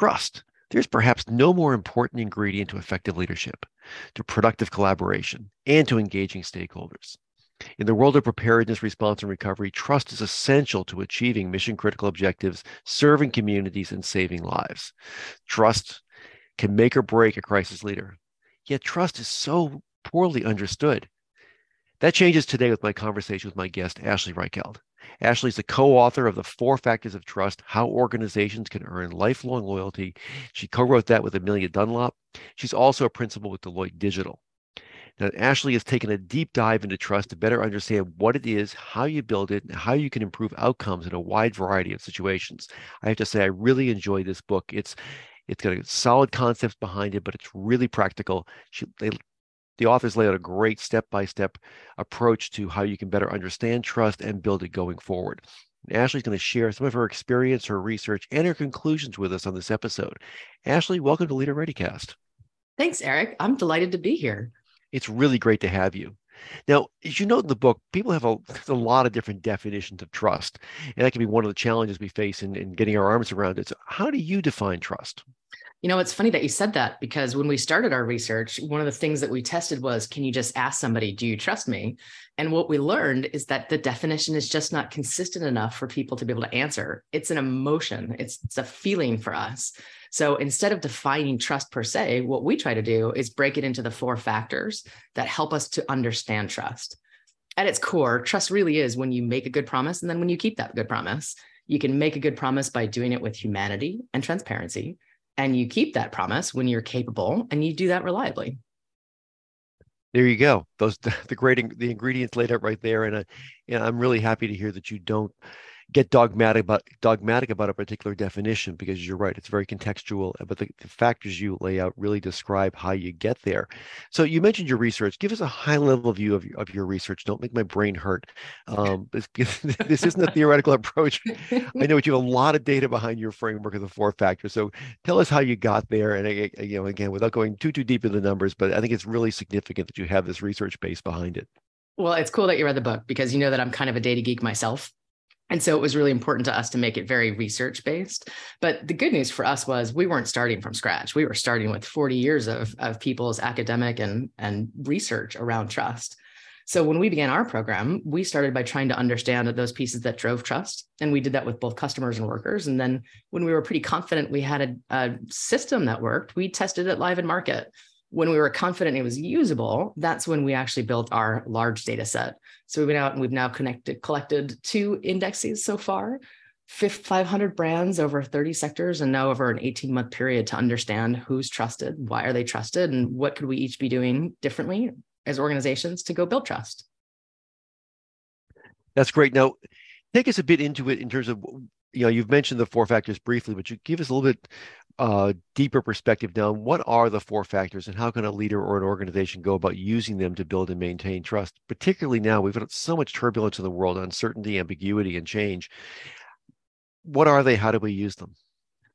Trust. There's perhaps no more important ingredient to effective leadership, to productive collaboration, and to engaging stakeholders. In the world of preparedness, response, and recovery, trust is essential to achieving mission critical objectives, serving communities, and saving lives. Trust can make or break a crisis leader. Yet trust is so poorly understood. That changes today with my conversation with my guest, Ashley Reichheld. Ashley is the co author of The Four Factors of Trust How Organizations Can Earn Lifelong Loyalty. She co wrote that with Amelia Dunlop. She's also a principal with Deloitte Digital. Now, Ashley has taken a deep dive into trust to better understand what it is, how you build it, and how you can improve outcomes in a wide variety of situations. I have to say, I really enjoy this book. It's it's got a solid concepts behind it, but it's really practical. She, they the authors lay out a great step-by-step approach to how you can better understand trust and build it going forward. Ashley's going to share some of her experience, her research, and her conclusions with us on this episode. Ashley, welcome to Leader ReadyCast. Thanks, Eric. I'm delighted to be here. It's really great to have you. Now, as you note in the book, people have a, a, lot of different definitions of trust, and that can be one of the challenges we face in, in getting our arms around it. So, how do you define trust? You know, it's funny that you said that because when we started our research, one of the things that we tested was can you just ask somebody, do you trust me? And what we learned is that the definition is just not consistent enough for people to be able to answer. It's an emotion, it's, it's a feeling for us. So instead of defining trust per se, what we try to do is break it into the four factors that help us to understand trust. At its core, trust really is when you make a good promise and then when you keep that good promise. You can make a good promise by doing it with humanity and transparency and you keep that promise when you're capable and you do that reliably. There you go. Those the great the ingredients laid out right there. And, uh, and i'm really happy to hear that you don't get dogmatic about dogmatic about a particular definition because you're right it's very contextual but the, the, factors you lay out really describe how you get there. So you mentioned your research. Give us a high level view of, of your research. Don't make my brain hurt. Um, this, this isn't a theoretical approach. I know you have a lot of data behind your framework of the four factors. So tell us how you got there. And you know again without going too too deep into the numbers but i think it's really significant that you have this research base behind it. Well, it's cool that you read the book because you know that I'm kind of a data geek myself. And so it was really important to us to make it very research based. But the good news for us was we weren't starting from scratch. We were starting with 40 years of, of people's academic and, and research around trust. So when we began our program, we started by trying to understand those pieces that drove trust. And we did that with both customers and workers. And then when we were pretty confident we had a, a system that worked, we tested it live in market when we were confident it was usable, that's when we actually built our large data set. So we went out and we've now connected, collected two indexes so far, 500 brands over 30 sectors, and now over an 18 month period to understand who's trusted, why are they trusted, and what could we each be doing differently as organizations to go build trust. That's great. Now, take us a bit into it in terms of you know you've mentioned the four factors briefly but you give us a little bit uh, deeper perspective down what are the four factors and how can a leader or an organization go about using them to build and maintain trust particularly now we've got so much turbulence in the world uncertainty ambiguity and change. What are they? How do we use them?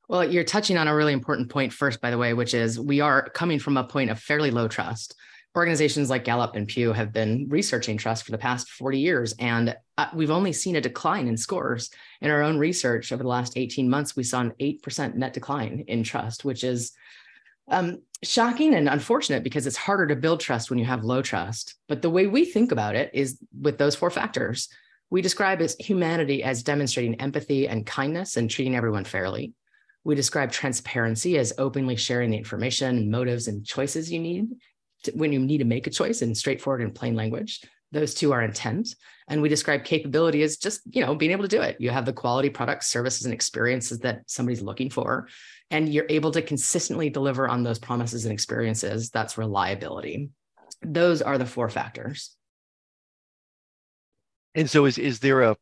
Well you're touching on a really important point first by the way which is we are coming from a point of fairly low trust organizations like Gallup and Pew have been researching trust for the past 40 years, and uh, we've only seen a decline in scores. In our own research over the last 18 months, we saw an 8% net decline in trust, which is um, shocking and unfortunate because it's harder to build trust when you have low trust. But the way we think about it is with those four factors. We describe as humanity as demonstrating empathy and kindness and treating everyone fairly. We describe transparency as openly sharing the information, motives, and choices you need when you need to make a choice in straightforward and plain language. Those two are intent. And we describe capability as just, you know, being able to do it. You have the quality products, services, and experiences that somebody's looking for. And you're able to consistently deliver on those promises and experiences. That's reliability. Those are the four factors. And so is is there a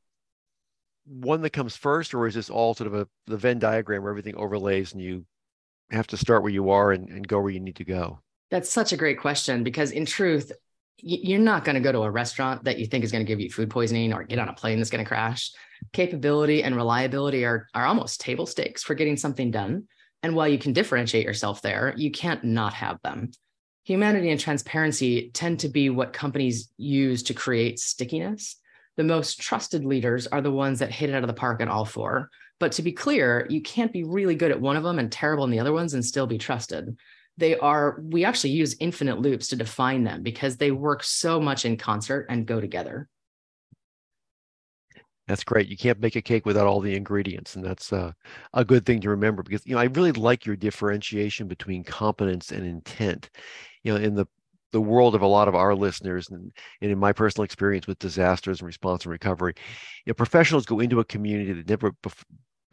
one that comes first, or is this all sort of a the Venn diagram where everything overlays and you have to start where you are and, and go where you need to go? That's such a great question because in truth, you're not going to go to a restaurant that you think is going to give you food poisoning or get on a plane that's going to crash. Capability and reliability are, are almost table stakes for getting something done. And while you can differentiate yourself there, you can't not have them. Humanity and transparency tend to be what companies use to create stickiness. The most trusted leaders are the ones that hit it out of the park on all four. But to be clear, you can't be really good at one of them and terrible in the other ones and still be trusted they are we actually use infinite loops to define them because they work so much in concert and go together. That's great. You can't make a cake without all the ingredients and that's uh, a good thing to remember because you know i really like your differentiation between competence and intent. You know in the the world of a lot of our listeners and, and, in my personal experience with disasters and response and recovery you know, professionals go into a community that never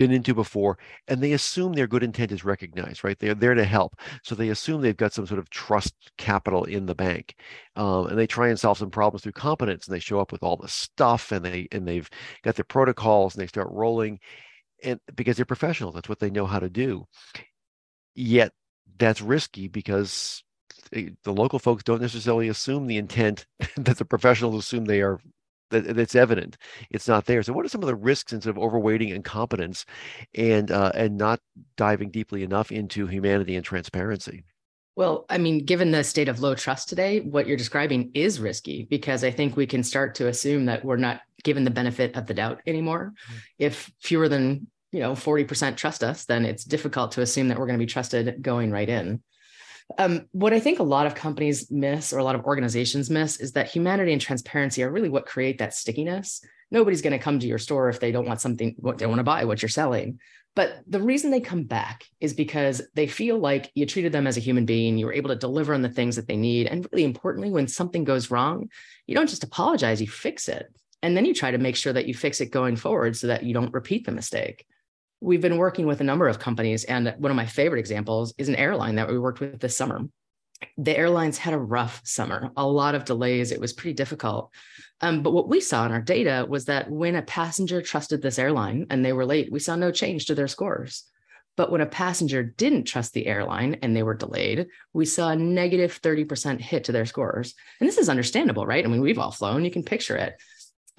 been into before, and they assume their good intent is recognized, right? They're there to help. So they assume they've got some sort of trust capital in the bank. Um, and they try and solve some problems through competence and they show up with all the stuff and they and they've got their protocols and they start rolling and because they're professionals, that's what they know how to do. Yet that's risky because the local folks don't necessarily assume the intent that the professionals assume they are that that's evident it's not there so what are some of the risks instead of overweighting incompetence and uh, and not diving deeply enough into humanity and transparency well, I mean, given the state of low trust today, what you're describing is risky because I think we can start to assume that we're not given the benefit of the doubt anymore. Mm-hmm. If fewer than, you know, 40% trust us, then it's difficult to assume that we're going to be trusted going right in. Um, what I think a lot of companies miss or a lot of organizations miss is that humanity and transparency are really what create that stickiness. Nobody's going to come to your store if they don't want something, what they want to buy, what you're selling. But the reason they come back is because they feel like you treated them as a human being. You were able to deliver on the things that they need. And really importantly, when something goes wrong, you don't just apologize, you fix it. And then you try to make sure that you fix it going forward so that you don't repeat the mistake we've been working with a number of companies, and one of my favorite examples is an airline that we worked with this summer. The airlines had a rough summer, a lot of delays. It was pretty difficult. Um, but what we saw in our data was that when a passenger trusted this airline and they were late, we saw no change to their scores. But when a passenger didn't trust the airline and they were delayed, we saw a negative 30% hit to their scores. And this is understandable, right? I mean, we've all flown, you can picture it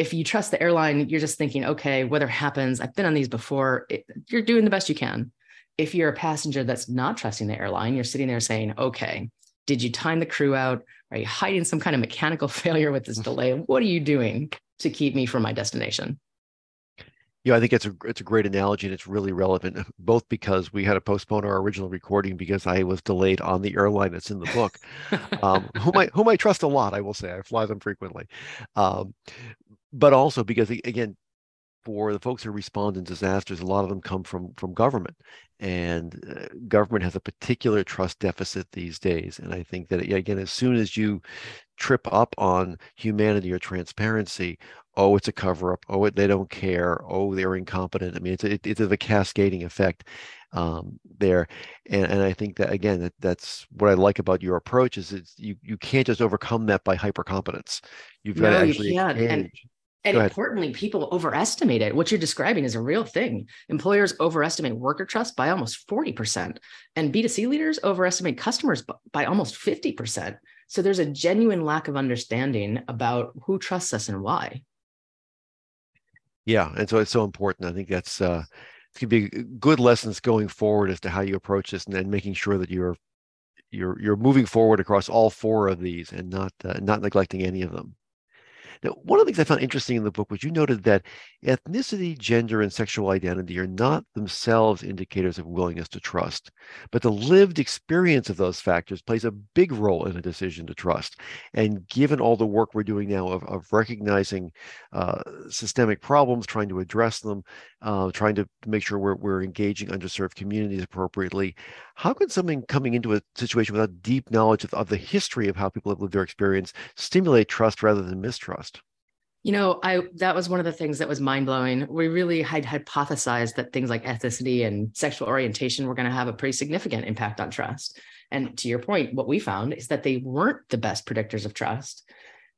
if you trust the airline, you're just thinking, okay, weather happens. I've been on these before. It, you're doing the best you can. If you're a passenger that's not trusting the airline, you're sitting there saying, okay, did you time the crew out? Are you hiding some kind of mechanical failure with this delay? What are you doing to keep me from my destination? Yeah, I think it's a it's a great analogy and it's really relevant, both because we had to postpone our original recording because I was delayed on the airline that's in the book, um, whom I whom I trust a lot. I will say I fly them frequently, um, but also because again for the folks who respond in disasters a lot of them come from from government. And uh, government has a particular trust deficit these days. And i think that again as soon as you trip up on humanity or transparency oh it's a cover up oh it, they don't care. Oh they're incompetent. I mean it's a, it's a cascading effect um, there. And, and i think that again that, that's what i like about your approach is it's you you can't just overcome that by hyper competence you've got to actually you can't. And, and importantly, people overestimate it. What you're describing is a real thing. Employers overestimate worker trust by almost 40%, and B2C leaders overestimate customers by almost 50%. So there's a genuine lack of understanding about who trusts us and why. Yeah. And so it's so important. I think that's, uh, going to be good lessons going forward as to how you approach this and then making sure that you're you're you're moving forward across all four of these and not uh, not neglecting any of them now, one of the things I found interesting in the book was you noted that ethnicity, gender, and sexual identity are not themselves indicators of willingness to trust, but the lived experience of those factors plays a big role in a decision to trust. And given all the work we're doing now of, of recognizing uh, systemic problems, trying to address them, uh, trying to make sure we're, we're engaging underserved communities appropriately, how can something coming into a situation without deep knowledge of, of the history of how people have lived their experience stimulate trust rather than mistrust? You know, I that was one of the things that was mind blowing. We really had hypothesized that things like ethnicity and sexual orientation were going to have a pretty significant impact on trust. And to your point, what we found is that they weren't the best predictors of trust.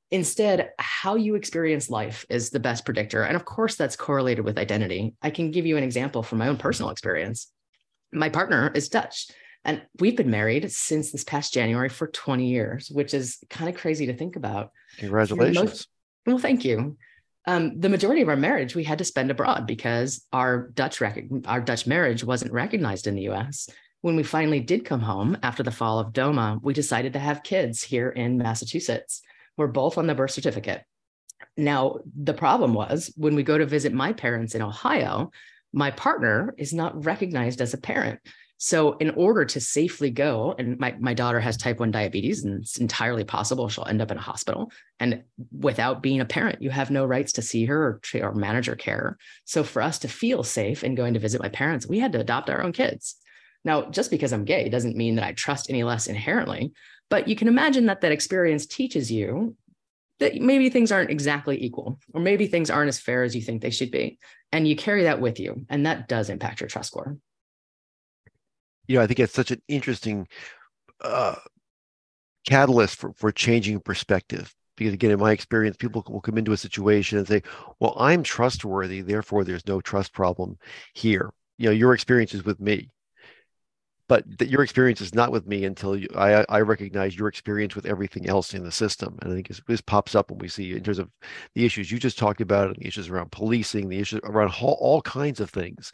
Instead, how you experience life is the best predictor. And of course, that's correlated with identity. I can give you an example from my own personal experience. My partner is Dutch, and we've been married since this past January for 20 years, which is kind of crazy to think about. Congratulations. Most, well, thank you. Um, the majority of our marriage we had to spend abroad because our Dutch rec- our Dutch marriage wasn't recognized in the U.S. When we finally did come home after the fall of DOMA, we decided to have kids here in Massachusetts. We're both on the birth certificate. Now, the problem was when we go to visit my parents in Ohio, my partner is not recognized as a parent. So, in order to safely go, and my, my daughter has type 1 diabetes, and it's entirely possible she'll end up in a hospital. And without being a parent, you have no rights to see her or, or manage her care. So, for us to feel safe in going to visit my parents, we had to adopt our own kids. Now, just because I'm gay doesn't mean that I trust any less inherently, but you can imagine that that experience teaches you that maybe things aren't exactly equal, or maybe things aren't as fair as you think they should be. And you carry that with you, and that does impact your trust score. You know, I think it's such an interesting uh, catalyst for, for changing perspective. Because again, in my experience, people will come into a situation and say, Well, I'm trustworthy, therefore there's no trust problem here. You know, your experience is with me but that your experience is not with me until you, I, I recognize your experience with everything else in the system. And I think this pops up when we see in terms of the issues you just talked about, and the issues around policing, the issues around all, all kinds of things.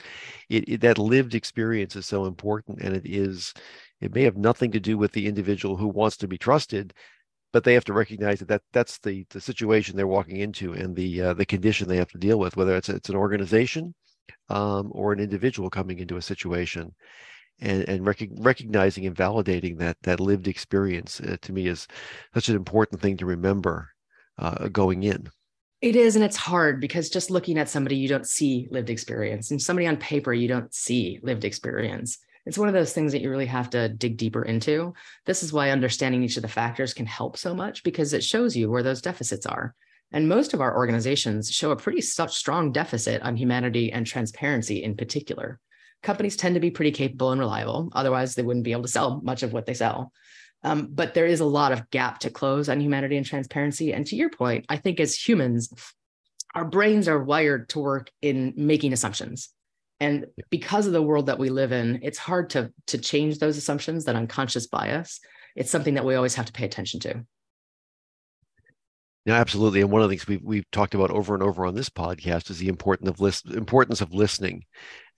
It, it, that lived experience is so important, and it is. It may have nothing to do with the individual who wants to be trusted, but they have to recognize that, that that's the the situation they're walking into and the uh, the condition they have to deal with, whether it's it's an organization um, or an individual coming into a situation and, and rec- recognizing and validating that that lived experience uh, to me is such an important thing to remember uh, going in. It is, and it's hard because just looking at somebody, you don't see lived experience, and somebody on paper, you don't see lived experience. It's one of those things that you really have to dig deeper into. This is why understanding each of the factors can help so much because it shows you where those deficits are. And most of our organizations show a pretty strong deficit on humanity and transparency in particular companies tend to be pretty capable and reliable. Otherwise, they wouldn't be able to sell much of what they sell. Um, but there is a lot of gap to close on humanity and transparency. And to your point, I think as humans, our brains are wired to work in making assumptions. And because of the world that we live in, it's hard to, to change those assumptions, that unconscious bias. It's something that we always have to pay attention to. Yeah, absolutely. And one of the things we've we've talked about over and over on this podcast is the importance of list importance of listening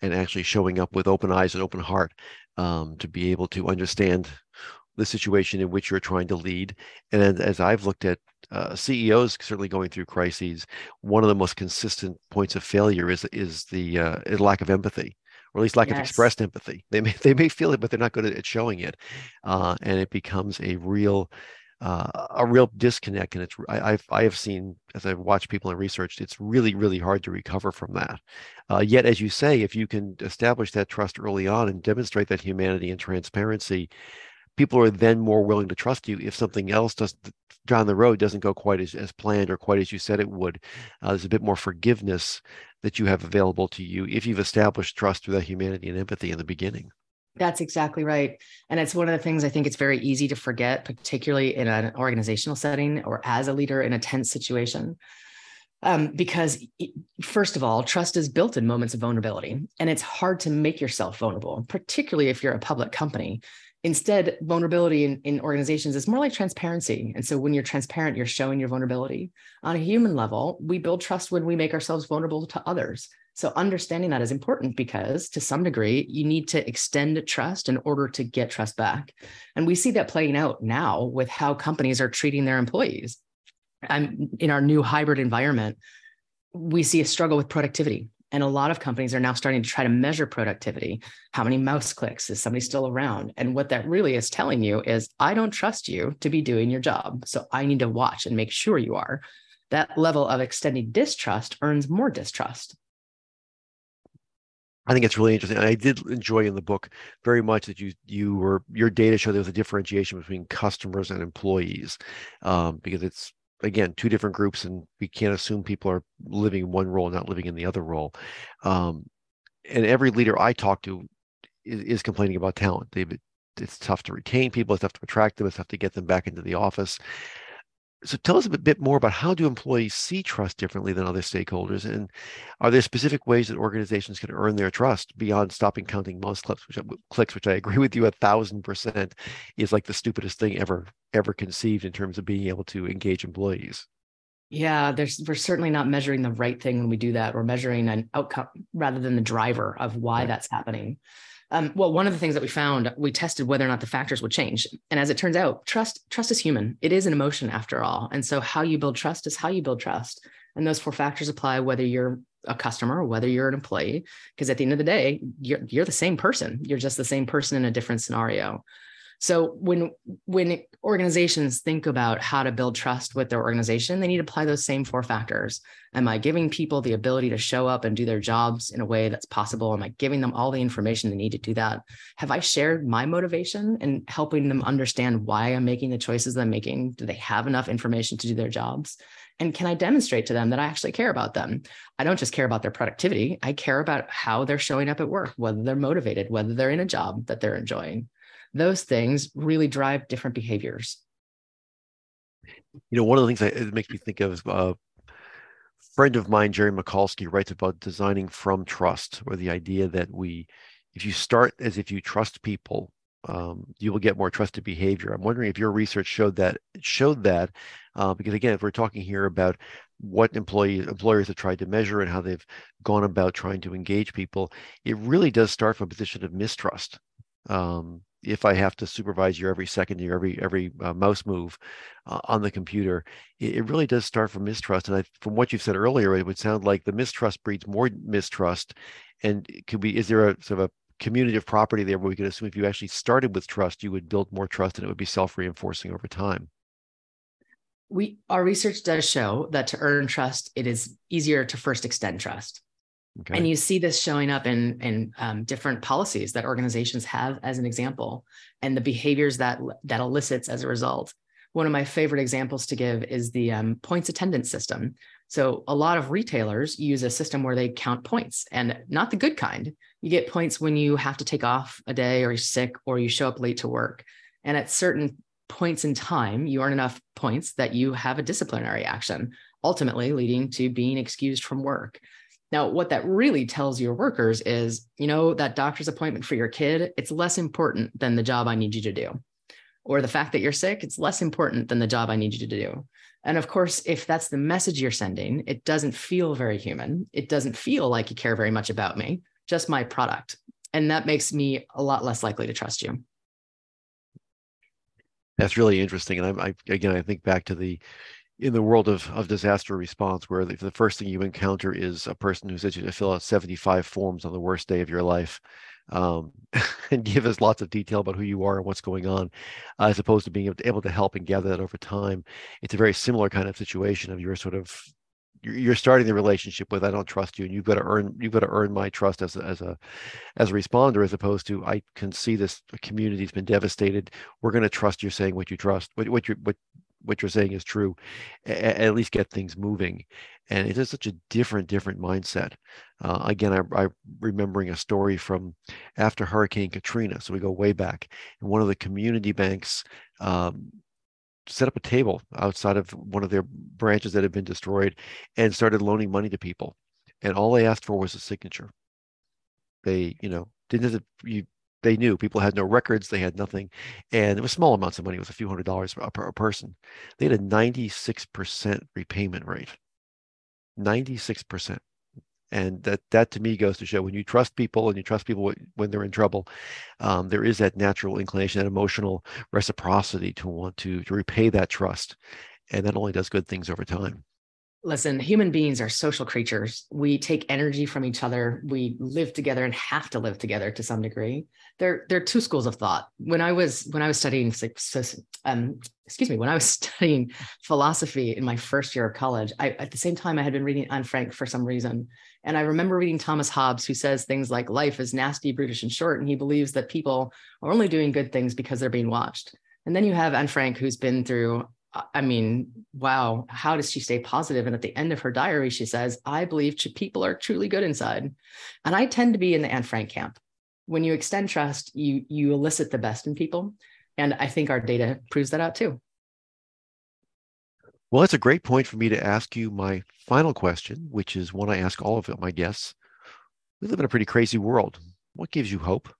and actually showing up with open eyes and open heart um, to be able to understand the situation in which you're trying to lead. And as I've looked at uh, CEOs certainly going through crises, one of the most consistent points of failure is is the uh, lack of empathy, or at least lack yes. of expressed empathy. They may they may feel it, but they're not good at showing it, uh, and it becomes a real uh, a real disconnect. And it's I, have I have seen as I've watched people and researched, it's really really hard to recover from that. Uh, yet, as you say, if you can establish that trust early on and demonstrate that humanity and transparency, people are then more willing to trust you if something else does down the road doesn't go quite as, as planned or quite as you said it would. Uh, there's a bit more forgiveness that you have available to you if you've established trust through that humanity and empathy in the beginning. That's exactly right. And it's one of the things I think it's very easy to forget, particularly in an organizational setting or as a leader in a tense situation. Um, because, first of all, trust is built in moments of vulnerability, and it's hard to make yourself vulnerable, particularly if you're a public company. Instead, vulnerability in, in organizations is more like transparency. And so, when you're transparent, you're showing your vulnerability. On a human level, we build trust when we make ourselves vulnerable to others. So understanding that is important because to some degree, you need to extend trust in order to get trust back. And we see that playing out now with how companies are treating their employees. I'm um, in our new hybrid environment, we see a struggle with productivity. And a lot of companies are now starting to try to measure productivity. How many mouse clicks? Is somebody still around? And what that really is telling you is, I don't trust you to be doing your job. So I need to watch and make sure you are. That level of extending distrust earns more distrust. I think it's really interesting. And I did enjoy in the book very much that you you were your data showed there was a differentiation between customers and employees, um, because it's again two different groups, and we can't assume people are living one role, and not living in the other role. Um, and every leader I talk to is, is complaining about talent. They it's tough to retain people, it's tough to attract them, it's tough to get them back into the office. So tell us a bit more about how do employees see trust differently than other stakeholders and are there specific ways that organizations can earn their trust beyond stopping counting mouse clicks which, uh, clicks which i agree with you a thousand percent is like the stupidest thing ever ever conceived in terms of being able to engage employees? Yeah there's we're certainly not measuring the right thing when we do that. We're measuring an outcome rather than the driver of why right. that's happening um, well, one of the things that we found, we tested whether or not the factors would change. And as it turns out, trust, trust is human. It is an emotion after all. And so how you build trust is how you build trust. And those four factors apply whether you're a customer or whether you're an employee. Because at the end of the day, you're, you're the same person. You're just the same person in a different scenario. So when when organizations think about how to build trust with their organization, they need to apply those same four factors. Am I giving people the ability to show up and do their jobs in a way that's possible? Am I giving them all the information they need to do that? Have I shared my motivation and helping them understand why I'm making the choices I'm making? Do they have enough information to do their jobs? And can I demonstrate to them that I actually care about them? I don't just care about their productivity. I care about how they're showing up at work, whether they're motivated, whether they're in a job that they're enjoying those things really drive different behaviors. You know, one of the things that it makes me think of is uh, a friend of mine, Jerry Michalski, writes about designing from trust, or the idea that we, if you start as if you trust people, um, you will get more trusted behavior. I'm wondering if your research showed that showed that, uh, because again, if we're talking here about what employees employers have tried to measure and how they've gone about trying to engage people, it really does start from a position of mistrust. Um, if I have to supervise your every second, your every every uh, mouse move uh, on the computer, it, it, really does start from mistrust. And I, from what you've said earlier, it would sound like the mistrust breeds more mistrust. And could be is there a sort of a community of property there where we could assume if you actually started with trust, you would build more trust and it would be self-reinforcing over time? We our research does show that to earn trust, it is easier to first extend trust. Okay. And you see this showing up in in um, different policies that organizations have as an example, and the behaviors that that elicits as a result. One of my favorite examples to give is the um, points attendance system. So a lot of retailers use a system where they count points, and not the good kind. You get points when you have to take off a day, or you're sick, or you show up late to work. And at certain points in time, you earn enough points that you have a disciplinary action, ultimately leading to being excused from work. Now, what that really tells your workers is, you know, that doctor's appointment for your kid, it's less important than the job I need you to do. Or the fact that you're sick, it's less important than the job I need you to do. And of course, if that's the message you're sending, it doesn't feel very human. It doesn't feel like you care very much about me, just my product. And that makes me a lot less likely to trust you. That's really interesting. And I, I again, I think back to the in the world of, of disaster response, where the, the first thing you encounter is a person who says you to fill out 75 forms on the worst day of your life um, and give us lots of detail about who you are and what's going on, uh, as opposed to being able to, able to help and gather that over time. It's a very similar kind of situation of you're sort of you're starting the relationship with I don't trust you and you've got to earn you've got to earn my trust as a, as a as a responder as opposed to I can see this community's been devastated we're going to trust you saying what you trust what what you what what you're saying is true, at least get things moving. And it is such a different, different mindset. Uh, again, I, am remembering a story from after Hurricane Katrina. So we go way back. And one of the community banks um, set up a table outside of one of their branches that had been destroyed and started loaning money to people. And all they asked for was a signature. They, you know, didn't have to, you they knew people had no records, they had nothing, and it was small amounts of money. It was a few hundred dollars per, per person. They had a 96% repayment rate. 96%. And that that to me goes to show when you trust people and you trust people when they're in trouble, um, there is that natural inclination, that emotional reciprocity to want to to repay that trust, and that only does good things over time. Listen, human beings are social creatures. We take energy from each other. We live together and have to live together to some degree. There, there are two schools of thought. When I was when I was studying, um, excuse me, when I was studying philosophy in my first year of college, I, at the same time I had been reading Anne Frank for some reason, and I remember reading Thomas Hobbes, who says things like "life is nasty, brutish, and short," and he believes that people are only doing good things because they're being watched. And then you have Anne Frank, who's been through I mean, wow, how does she stay positive? And at the end of her diary, she says, I believe people are truly good inside. And I tend to be in the Anne Frank camp. When you extend trust, you you elicit the best in people. And I think our data proves that out too. Well, that's a great point for me to ask you my final question, which is one I ask all of my guests. We live in a pretty crazy world. What gives you hope?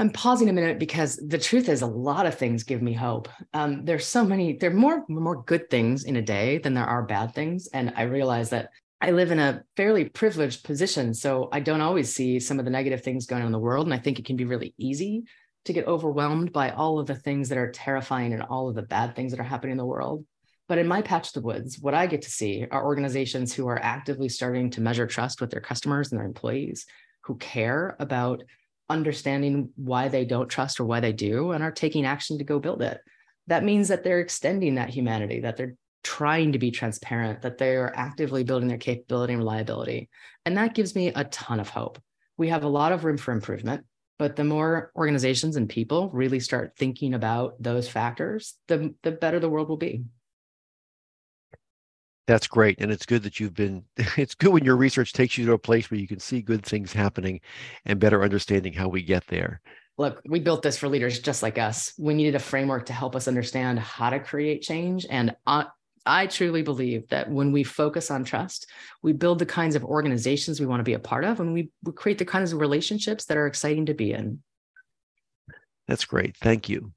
I'm pausing a minute because the truth is a lot of things give me hope. Um, there's so many, there are more, more good things in a day than there are bad things. And I realize that I live in a fairly privileged position. So I don't always see some of the negative things going on in the world. And I think it can be really easy to get overwhelmed by all of the things that are terrifying and all of the bad things that are happening in the world. But in my patch of the woods, what I get to see are organizations who are actively starting to measure trust with their customers and their employees, who care about understanding why they don't trust or why they do and are taking action to go build it. That means that they're extending that humanity, that they're trying to be transparent, that they are actively building their capability and reliability. And that gives me a ton of hope. We have a lot of room for improvement, but the more organizations and people really start thinking about those factors, the, the better the world will be. That's great. And it's good that you've been, it's good when your research takes you to a place where you can see good things happening and better understanding how we get there. Look, we built this for leaders just like us. We needed a framework to help us understand how to create change. And I, I truly believe that when we focus on trust, we build the kinds of organizations we want to be a part of, and we, we create the kinds of relationships that are exciting to be in. That's great. Thank you.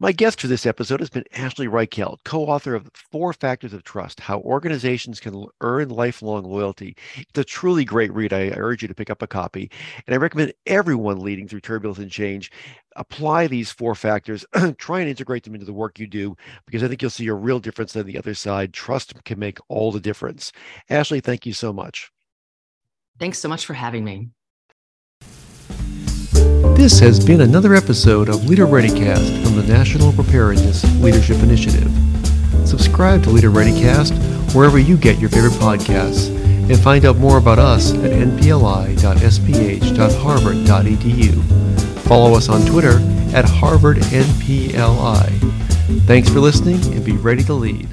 My guest for this episode has been Ashley Reichheld, co author of Four Factors of Trust How Organizations Can Earn Lifelong Loyalty. It's a truly great read. I urge you to pick up a copy. And I recommend everyone leading through turbulence and change apply these four factors, try and integrate them into the work you do, because I think you'll see a real difference on the other side. Trust can make all the difference. Ashley, thank you so much. Thanks so much for having me. This has been another episode of Leader ReadyCast from the National Preparedness Leadership Initiative. Subscribe to Leader ReadyCast wherever you get your favorite podcasts and find out more about us at npli.sph.harvard.edu. Follow us on Twitter at HarvardNPLI. Thanks for listening and be ready to lead.